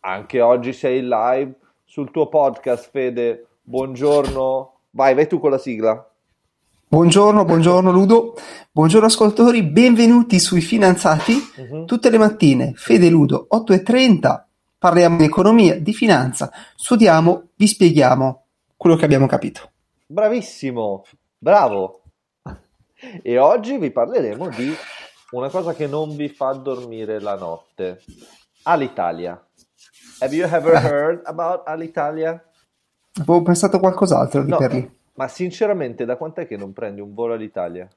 Anche oggi sei in live sul tuo podcast, Fede. Buongiorno. Vai, vai tu con la sigla. Buongiorno, buongiorno Ludo, buongiorno ascoltatori, benvenuti sui Finanziati. Mhm. Tutte le mattine, Fede Ludo, 8.30, parliamo di economia, di finanza, studiamo, vi spieghiamo quello che abbiamo capito. Bravissimo, bravo. E oggi vi parleremo di una cosa che non vi fa dormire la notte. Alitalia. Have you ever heard about Alitalia? Avevo pensato a qualcos'altro lì No, per lì. ma sinceramente da quant'è che non prendi un volo all'Italia?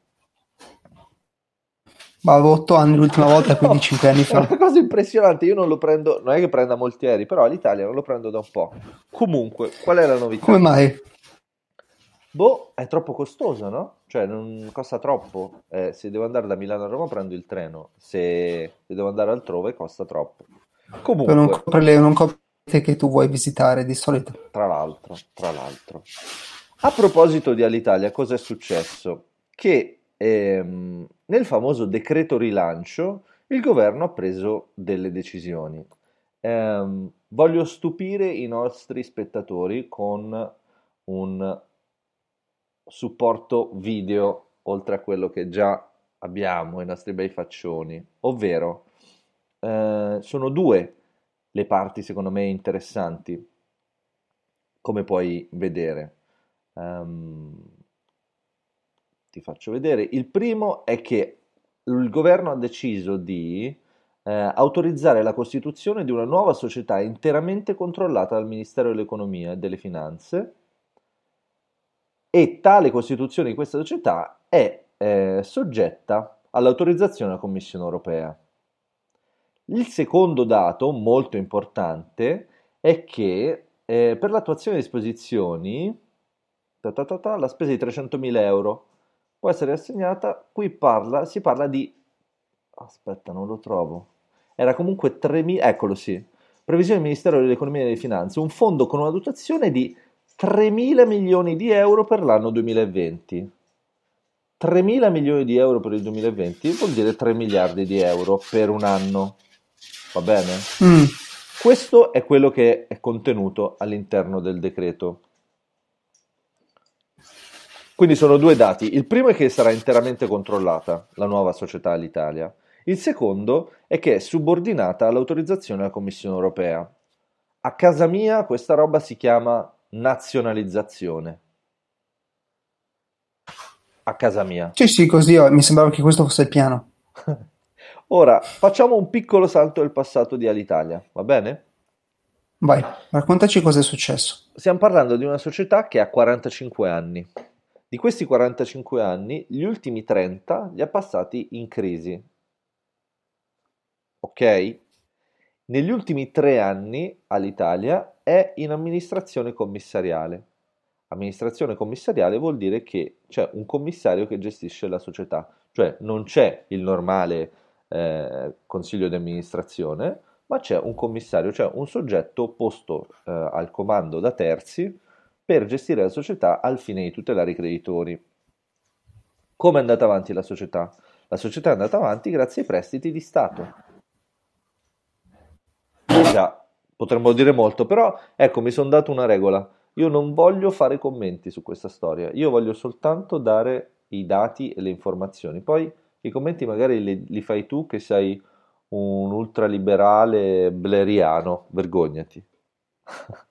Ma avevo 8 anni l'ultima volta, quindi No, 5 anni È una fa. cosa impressionante, io non lo prendo, non è che prenda molti aerei, però all'Italia non lo prendo da un po'. Comunque, qual è la novità? Come mai? Boh, è troppo costoso, no? Cioè, non costa troppo. Eh, se devo andare da Milano a Roma prendo il treno, se devo andare altrove costa troppo. Però non Comunque, copre le, non copre le che tu vuoi visitare di solito. tra l'altro, tra l'altro. A proposito di Alitalia, cosa è successo? Che ehm, nel famoso decreto rilancio il governo ha preso delle decisioni. Ehm, voglio stupire i nostri spettatori con un supporto video oltre a quello che già abbiamo, i nostri bei faccioni, ovvero eh, sono due le parti secondo me interessanti, come puoi vedere. Ehm, ti faccio vedere. Il primo è che il governo ha deciso di eh, autorizzare la costituzione di una nuova società interamente controllata dal Ministero dell'Economia e delle Finanze e tale costituzione di questa società è eh, soggetta all'autorizzazione della Commissione europea. Il secondo dato, molto importante, è che eh, per l'attuazione di disposizioni, ta ta ta la spesa di 300.000 euro può essere assegnata, qui parla, si parla di, aspetta, non lo trovo, era comunque 3.000, eccolo sì, previsione del Ministero dell'Economia e delle Finanze, un fondo con una dotazione di 3.000 milioni di euro per l'anno 2020. 3.000 milioni di euro per il 2020 vuol dire 3 miliardi di euro per un anno. Va bene? Mm, Questo è quello che è contenuto all'interno del decreto. Quindi sono due dati. Il primo è che sarà interamente controllata la nuova società all'Italia. Il secondo è che è subordinata all'autorizzazione della Commissione europea. A casa mia questa roba si chiama nazionalizzazione. A casa mia. Sì, sì, così oh, mi sembrava che questo fosse il piano. Ora facciamo un piccolo salto nel passato di Alitalia, va bene? Vai, raccontaci cosa è successo. Stiamo parlando di una società che ha 45 anni. Di questi 45 anni, gli ultimi 30 li ha passati in crisi. Ok? Negli ultimi tre anni all'Italia è in amministrazione commissariale. Amministrazione commissariale vuol dire che c'è un commissario che gestisce la società, cioè non c'è il normale eh, consiglio di amministrazione, ma c'è un commissario, cioè un soggetto posto eh, al comando da terzi per gestire la società al fine di tutelare i creditori. Come è andata avanti la società? La società è andata avanti grazie ai prestiti di Stato. Già, potremmo dire molto, però ecco, mi sono dato una regola. Io non voglio fare commenti su questa storia, io voglio soltanto dare i dati e le informazioni. Poi i commenti magari li, li fai tu che sei un ultraliberale bleriano, vergognati.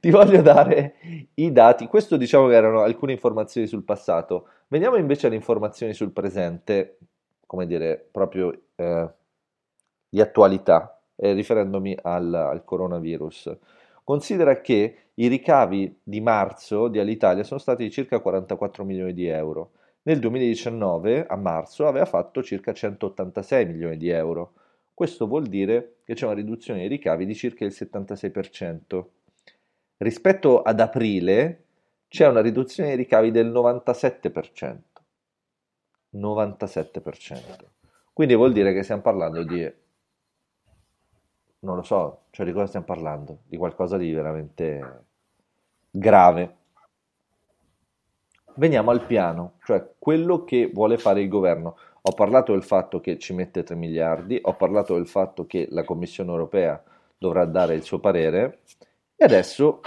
Ti voglio dare i dati. Questo diciamo che erano alcune informazioni sul passato. Veniamo invece alle informazioni sul presente, come dire, proprio eh, di attualità, eh, riferendomi al, al coronavirus. Considera che i ricavi di marzo di Alitalia sono stati di circa 44 milioni di euro. Nel 2019, a marzo, aveva fatto circa 186 milioni di euro. Questo vuol dire che c'è una riduzione dei ricavi di circa il 76%. Rispetto ad aprile c'è una riduzione dei ricavi del 97%. 97%. Quindi vuol dire che stiamo parlando di, non lo so, cioè di cosa stiamo parlando? Di qualcosa di veramente grave. Veniamo al piano, cioè quello che vuole fare il governo. Ho parlato del fatto che ci mette 3 miliardi, ho parlato del fatto che la Commissione europea dovrà dare il suo parere. E adesso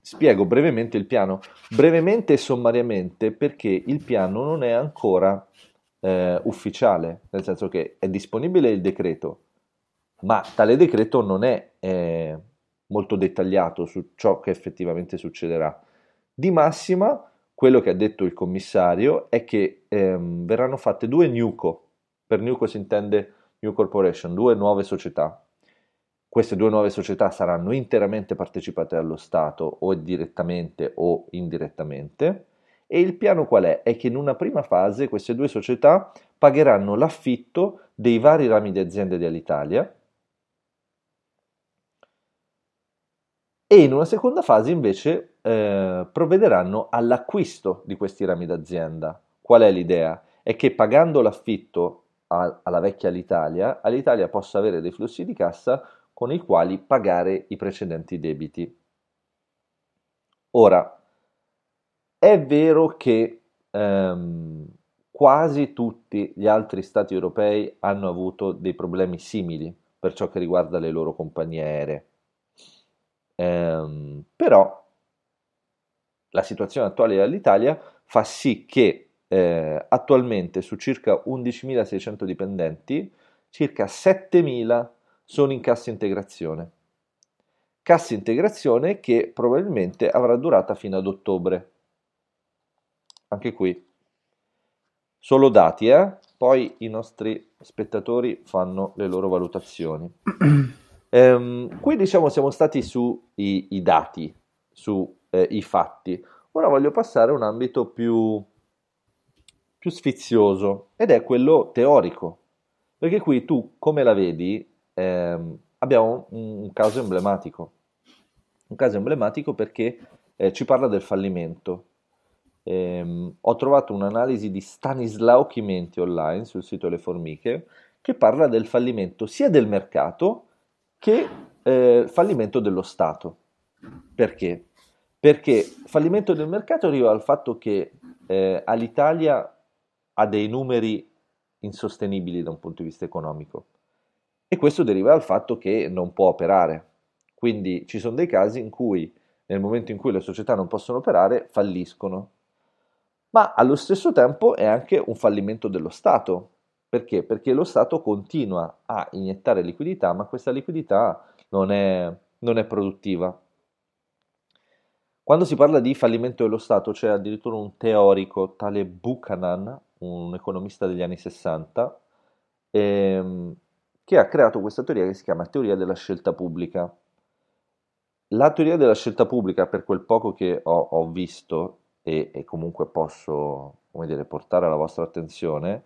spiego brevemente il piano, brevemente e sommariamente perché il piano non è ancora eh, ufficiale, nel senso che è disponibile il decreto, ma tale decreto non è eh, molto dettagliato su ciò che effettivamente succederà. Di massima, quello che ha detto il commissario è che ehm, verranno fatte due NUCO, per NUCO si intende New Corporation, due nuove società. Queste due nuove società saranno interamente partecipate dallo Stato o direttamente o indirettamente e il piano qual è? È che in una prima fase queste due società pagheranno l'affitto dei vari rami di aziende dell'Italia e in una seconda fase invece eh, provvederanno all'acquisto di questi rami d'azienda. Qual è l'idea? È che pagando l'affitto a, alla vecchia Alitalia, Alitalia possa avere dei flussi di cassa con i quali pagare i precedenti debiti. Ora, è vero che ehm, quasi tutti gli altri stati europei hanno avuto dei problemi simili per ciò che riguarda le loro compagnie aeree. Ehm, però la situazione attuale dell'Italia fa sì che eh, attualmente su circa 11.600 dipendenti, circa 7.000 sono in cassa integrazione. Cassa integrazione che probabilmente avrà durata fino ad ottobre. Anche qui, solo dati, eh? poi i nostri spettatori fanno le loro valutazioni. ehm, qui diciamo siamo stati sui dati, sui eh, fatti. Ora voglio passare a un ambito più, più sfizioso ed è quello teorico. Perché qui tu, come la vedi, ehm, abbiamo un, un, caso emblematico. Un caso emblematico perché eh, ci parla del fallimento. Ehm, ho trovato un'analisi di Stanislao Chimenti online sul sito Le Formiche che parla del fallimento sia del mercato che eh, fallimento dello Stato. Perché? Perché fallimento del mercato arriva al fatto che eh, all'Italia ha dei numeri insostenibili da un punto di vista economico e questo deriva dal fatto che non può operare. Quindi ci sono dei casi in cui nel momento in cui le società non possono operare falliscono. Ma allo stesso tempo è anche un fallimento dello Stato. Perché? Perché lo Stato continua a iniettare liquidità, ma questa liquidità non è, non è produttiva. Quando si parla di fallimento dello Stato c'è addirittura un teorico, tale Buchanan, un economista degli anni 60, ehm, che ha creato questa teoria che si chiama teoria della scelta pubblica. La teoria della scelta pubblica, per quel poco che ho, ho visto e, e, comunque posso dire, portare alla vostra attenzione,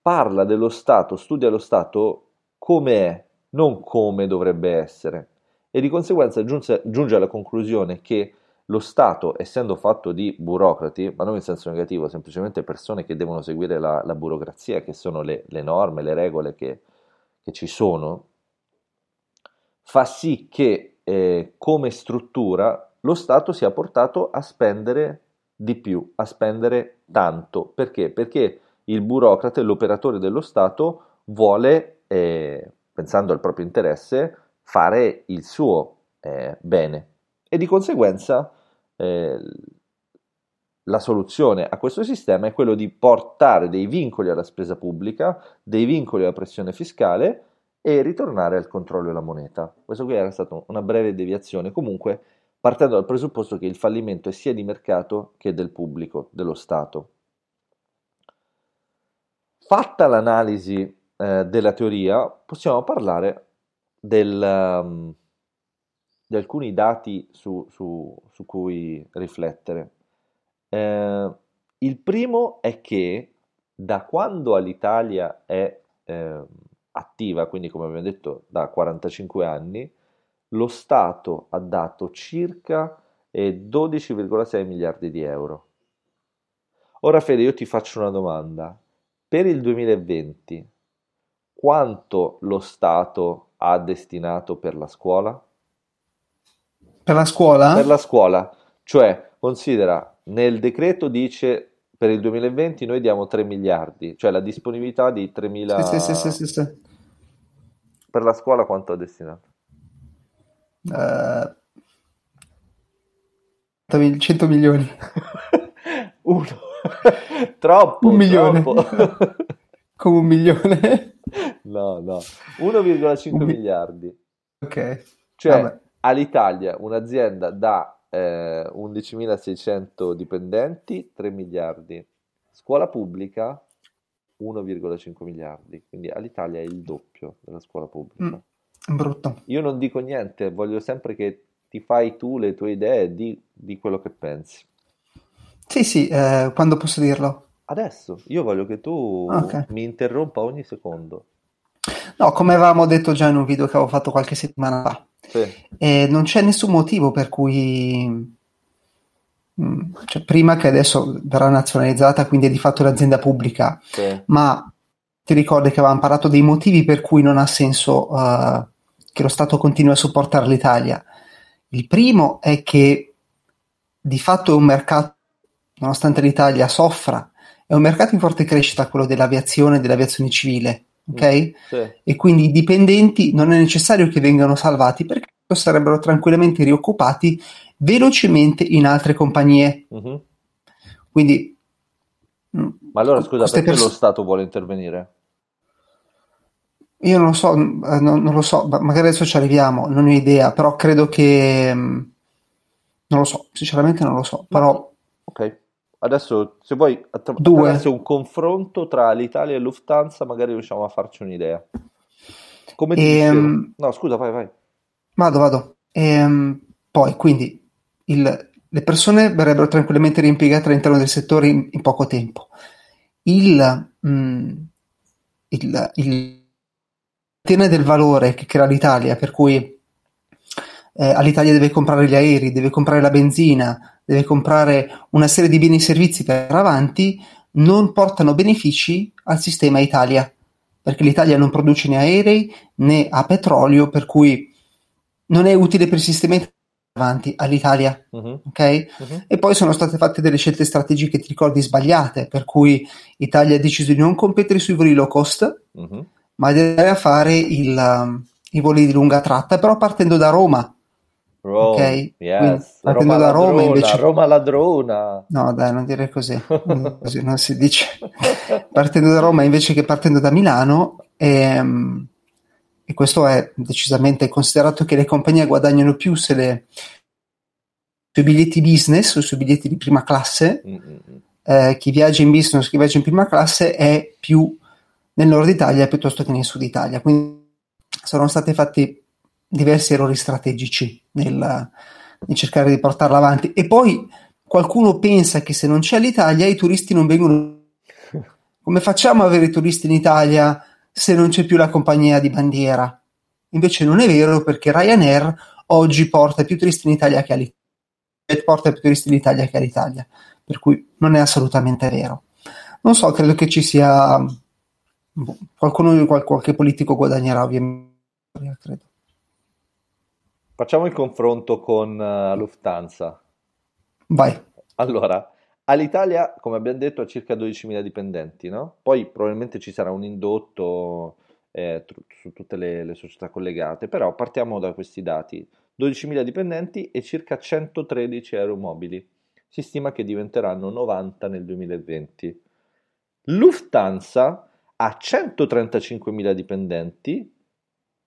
parla dello Stato, studia lo Stato come è, non come dovrebbe essere, e di conseguenza giunge, giunge alla conclusione che lo Stato, essendo fatto di burocrati, ma non in senso negativo, semplicemente persone che devono seguire la, la burocrazia, che sono le, le, norme, le regole che, che ci sono, fa sì che eh, come struttura lo Stato sia portato a spendere di più, a spendere tanto. Perché? Perché il burocrate, l'operatore dello Stato, vuole, eh, pensando al proprio interesse, fare il suo eh, bene e di conseguenza eh, la soluzione a questo sistema è quello di portare dei vincoli alla spesa pubblica, dei vincoli alla pressione fiscale e ritornare al controllo della moneta. Questo qui era stata una breve deviazione, comunque partendo dal presupposto che il fallimento è sia di mercato che del pubblico, dello Stato. Fatta l'analisi eh, della teoria, possiamo parlare del, um, di alcuni dati su, su, su cui riflettere. Eh, il primo è che da quando l'Italia è eh, attiva, quindi come abbiamo detto da 45 anni, lo Stato ha dato circa eh, 12,6 miliardi di euro. Ora Fede, io ti faccio una domanda. Per il 2020, quanto lo Stato ha destinato per la scuola? Per la scuola? Per la scuola, cioè considera nel decreto dice per il 2020 noi diamo 3 miliardi, cioè la disponibilità di 3 miliardi. Sì, sì, sì, sì, sì. Per la scuola quanto ha destinato? Eh, 100 milioni. Uno. troppo. Un milione. troppo. Come un milione. no, no. 1,5 Un mi- miliardi. Ok. Cioè, Vabbè. all'Italia un'azienda da eh, 11.600 dipendenti, 3 miliardi. Scuola pubblica, 1,5 miliardi. Quindi all'Italia è il doppio della scuola pubblica. Mm. Brutto. Io non dico niente, voglio sempre che ti fai tu le tue idee di, di quello che pensi. Sì, sì, eh, quando posso dirlo? Adesso, io voglio che tu Ok. mi interrompa ogni secondo. No, come avevamo detto già in un video che avevo fatto qualche settimana fa, Sì. e non c'è nessun motivo per cui, mm, cioè, prima che adesso verrà nazionalizzata, quindi è di fatto l'azienda pubblica, Sì. ma ti ricordi che avevamo parlato dei motivi per cui non ha senso eh, che lo Stato continui a supportare l'Italia? Il primo è che di fatto è un mercato, nonostante l'Italia soffra, è un mercato in forte crescita, quello dell'aviazione e dell'aviazione civile, ok? Sì. E quindi i dipendenti non è necessario che vengano salvati perché sarebbero tranquillamente rioccupati velocemente in altre compagnie. Mhm. Quindi, mm, Ma allora scusa, perché perso- lo Stato vuole intervenire? Io non lo so, mm, eh, non, non lo so, ma magari adesso ci arriviamo, non ho idea, però credo che... mm, Non lo so, sinceramente non lo so, però Ok, adesso se vuoi attra- attraverso un confronto tra l'Italia e Lufthansa magari riusciamo a farci un'idea. Come ti Ehm. No, scusa, vai, vai. vado, vado. Ehm, poi, quindi, il- le persone verrebbero tranquillamente reimpiegate all'interno del settore in, in poco tempo. Il, mm, il, il del valore che crea l'Italia, per cui eh, all'Italia deve comprare gli aerei, deve comprare la benzina, deve comprare una serie di beni e servizi per avanti, non portano benefici al sistema Italia, perché l'Italia non produce né aerei né ha petrolio, per cui non è utile per il sistema Italia avanti all'Italia, Mhm, ok? mhm. E poi sono state fatte delle scelte strategiche, ti ricordi, sbagliate, per cui l'Italia ha deciso di non competere sui voli low cost, Mhm. ma di andare a fare il, um, i voli di lunga tratta, però partendo da Roma. Rome, Ok, yes. partendo da Roma invece- Roma ladrona. No, dai, non dire così, così non si dice. Partendo da Roma invece che partendo da Milano, ehm, e questo è decisamente considerato che le compagnie guadagnano più se le, sui biglietti business o sui biglietti di prima classe, Mm, mm, mm. eh, chi viaggia in business, chi viaggia in prima classe è più nel nord Italia piuttosto che nel sud Italia. Quindi sono stati fatti diversi errori strategici nel, nel cercare di portarla avanti. E poi qualcuno pensa che se non c'è l'Italia i turisti non vengono. Come facciamo ad avere i turisti in Italia se non c'è più la compagnia di bandiera? Invece non è vero perché Ryanair oggi porta più turisti in Italia che all'Italia. Porta più turisti in Italia che all'Italia. Per cui non è assolutamente vero. Non so, credo che ci sia boh, qualcuno, qual- qualche politico guadagnerà ovviamente. Credo. Facciamo il confronto con eh, Lufthansa. Vai. Allora, all'Italia, come abbiamo detto, ha circa 12.000 dipendenti, no? Poi probabilmente ci sarà un indotto eh, tr- su tutte le, le società collegate, però partiamo da questi dati. 12.000 dipendenti e circa 113 aeromobili. Si stima che diventeranno 90 nel 2020. Lufthansa ha 135.000 dipendenti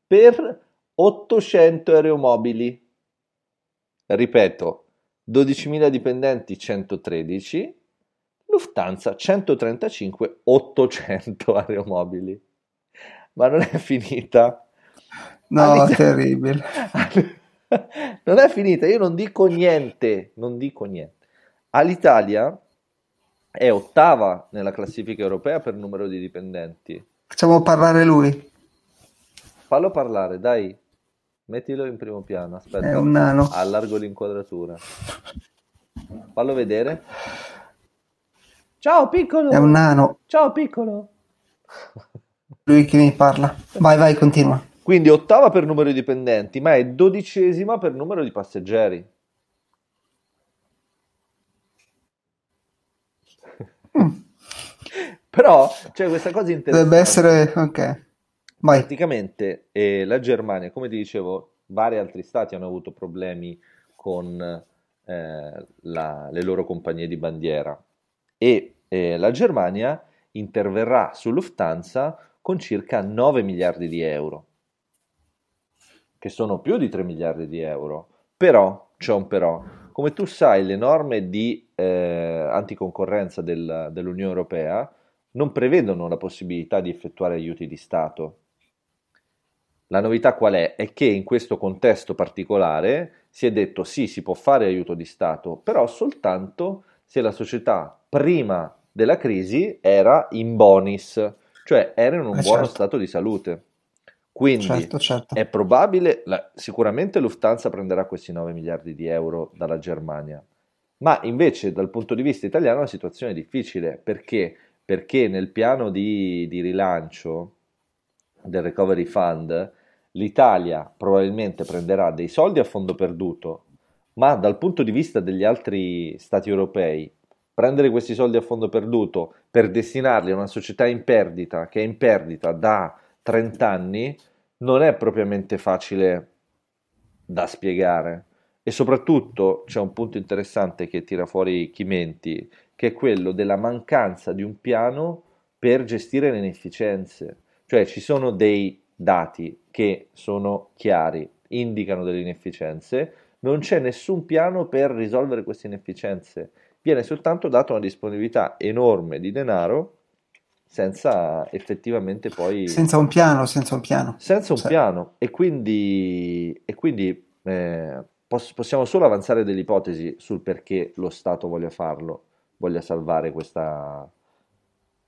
per 800 aeromobili. Ripeto, 12.000 dipendenti 113, Lufthansa 135, 800 aeromobili. Ma non è finita. No, All'Italia- terribile. Non è finita, io non dico niente, non dico niente. All'Italia è ottava nella classifica europea per numero di dipendenti. Facciamo parlare lui. Fallo parlare, dai. Mettilo in primo piano, aspetta. È un nano. Allargo l'inquadratura. Fallo vedere. Ciao piccolo. È un nano. Ciao piccolo. Lui che mi parla. Vai, vai, continua. Quindi ottava per numero di dipendenti, ma è dodicesima per numero di passeggeri. Mm. Però c'è questa cosa interessante. Dovrebbe essere. Ok. Vai. Praticamente eh, la Germania, come ti dicevo, vari altri stati hanno avuto problemi con eh, la- le loro compagnie di bandiera e eh, la Germania interverrà su Lufthansa con circa 9 miliardi di euro, che sono più di 3 miliardi di euro. Però, c'è un però, come tu sai, le norme di eh, anticoncorrenza del- dell'Unione Europea non prevedono la possibilità di effettuare aiuti di Stato. La novità qual è? È che in questo contesto particolare si è detto sì, si può fare aiuto di Stato, però soltanto se la società prima della crisi era in bonis, cioè era in un Eh, buono certo, stato di salute. Quindi certo, certo. è probabile, la- sicuramente Lufthansa prenderà questi 9 miliardi di euro dalla Germania, ma invece dal punto di vista italiano la situazione è difficile perché? Perché nel piano di, di rilancio del Recovery Fund l'Italia probabilmente prenderà dei soldi a fondo perduto, ma dal punto di vista degli altri stati europei, prendere questi soldi a fondo perduto per destinarli a una società in perdita, che è in perdita da 30 anni, non è propriamente facile da spiegare. E soprattutto c'è un punto interessante che tira fuori Chimenti, che è quello della mancanza di un piano per gestire le inefficienze. Cioè ci sono dei dati che sono chiari, indicano delle inefficienze, non c'è nessun piano per risolvere queste inefficienze, viene soltanto data una disponibilità enorme di denaro senza effettivamente poi Senza un piano, senza un piano. senza un Sì. piano e quindi, e quindi eh, pos- possiamo solo avanzare delle ipotesi sul perché lo Stato voglia farlo, voglia salvare questa,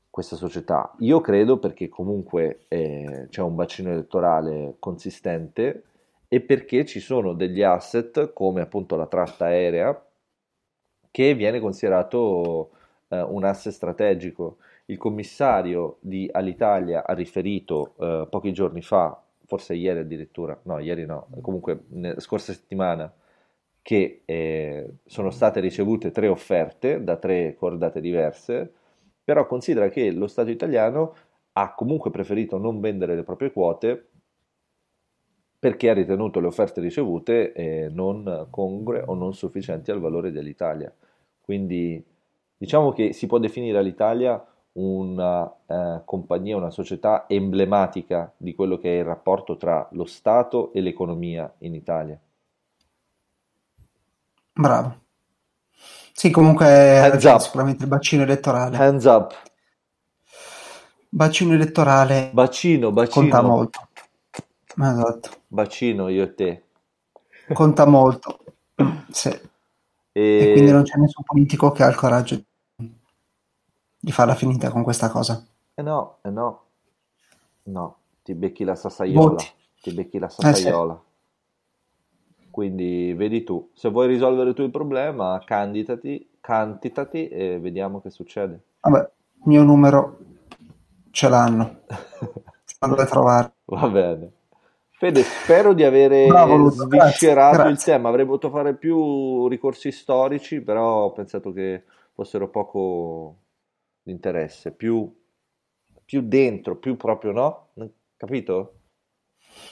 questa società. Io credo perché comunque eh, c'è un bacino elettorale consistente e perché ci sono degli asset come appunto la tratta aerea che viene considerato eh, un asset strategico. Il commissario di Alitalia ha riferito eh, pochi giorni fa, forse ieri addirittura, no, ieri no, comunque ne- scorsa settimana, che eh, sono state ricevute tre offerte da tre cordate diverse, però considera che lo Stato italiano ha comunque preferito non vendere le proprie quote perché ha ritenuto le offerte ricevute eh, non congrue o non sufficienti al valore dell'Italia. Quindi diciamo che si può definire l'Italia una eh, compagnia, una società emblematica di quello che è il rapporto tra lo Stato e l'economia in Italia. Bravo. Sì, comunque Hands up, sicuramente il bacino elettorale. hands up, Bacino elettorale bacino, conta bacino, molto. Esatto, bacino io e te. conta molto. Sì. E quindi non E c'è nessun politico che ha il coraggio di farla finita con questa cosa. eh no, eh no, no, ti becchi la Voti. sassaiola, ti becchi la Eh sì. Quindi vedi tu, se vuoi risolvere tu il problema, candidati, candidati e vediamo che succede. Vabbè, il mio numero ce l'hanno. Andrò a trovare. Va bene. Fede, spero di avere Bravo Luca, grazie, sviscerato il tema. Avrei voluto fare più ricorsi storici, però ho pensato che fossero poco di interesse, più, più dentro, più proprio, no? Capito?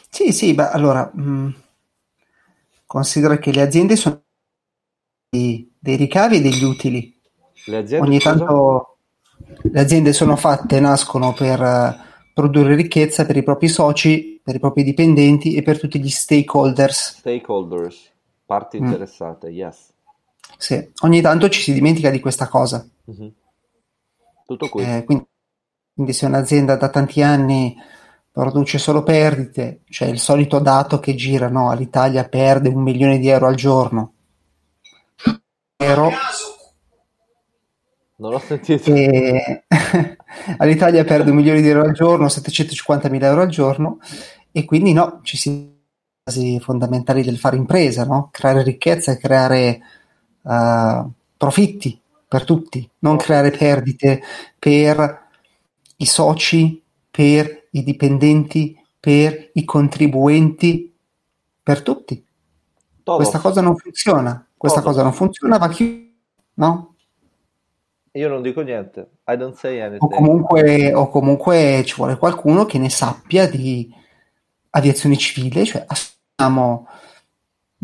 Sì, sì, beh, allora, mh, considera che le aziende sono dei, dei ricavi e degli utili. Le aziende, Ogni tanto le aziende sono fatte, nascono per eh, produrre ricchezza per i propri soci, per i propri dipendenti e per tutti gli stakeholders. Stakeholders, parti Mm, interessate, yes. sì. Ogni tanto ci si dimentica di questa cosa. Mhm. Tutto qui. Eh, quindi, quindi se un'azienda da tanti anni produce solo perdite, c'è il solito dato che gira, no? L'Italia perde un milione di euro al giorno, euro, Non ho sentito. e all'Italia perde un milione di euro al giorno, 750 mila euro al giorno, e quindi no, ci si basi fondamentali del fare impresa, no? Creare ricchezza e creare eh, profitti per tutti, non creare perdite per i soci, per i dipendenti, per i contribuenti, per tutti. Questa Todos, cosa non funziona, questa cosa non funziona, va chiusa, no? Io non dico niente, I don't say anything. O comunque, o comunque ci vuole qualcuno che ne sappia di aviazione civile, cioè abbiamo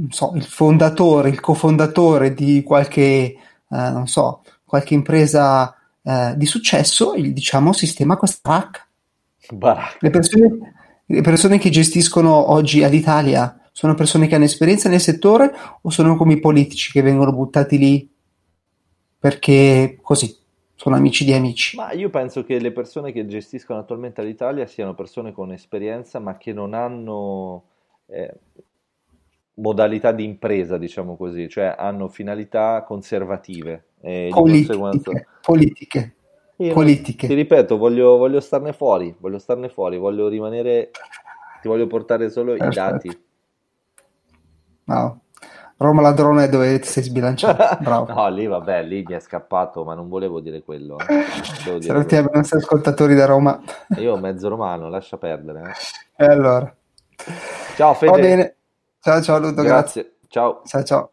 so, il fondatore, il cofondatore di qualche, eh, non so, qualche impresa eh, di successo, il diciamo sistema questa baracca. Le persone, le persone che gestiscono oggi all'Italia sono persone che hanno esperienza nel settore o sono come i politici che vengono buttati lì perché così sono amici di amici? Ma io penso che le persone che gestiscono attualmente l'Italia siano persone con esperienza ma che non hanno eh, modalità di impresa, diciamo così, cioè hanno finalità conservative. E politiche, conseguenza... politiche. Io, politiche. Ti ripeto, voglio, voglio, starne fuori, voglio starne fuori, voglio rimanere, ti voglio portare solo Perfetto. i dati. No. Roma ladrone dove ti sei sbilanciato. Bravo. no, lì vabbè, lì mi è scappato, ma non volevo dire quello. Eh. Salutiamo i nostri ascoltatori da Roma. Io mezzo romano, lascia perdere. Eh. E allora. Ciao Fede. Va bene. Ciao ciao Ludo, grazie. grazie. Ciao. Ciao ciao.